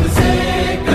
music.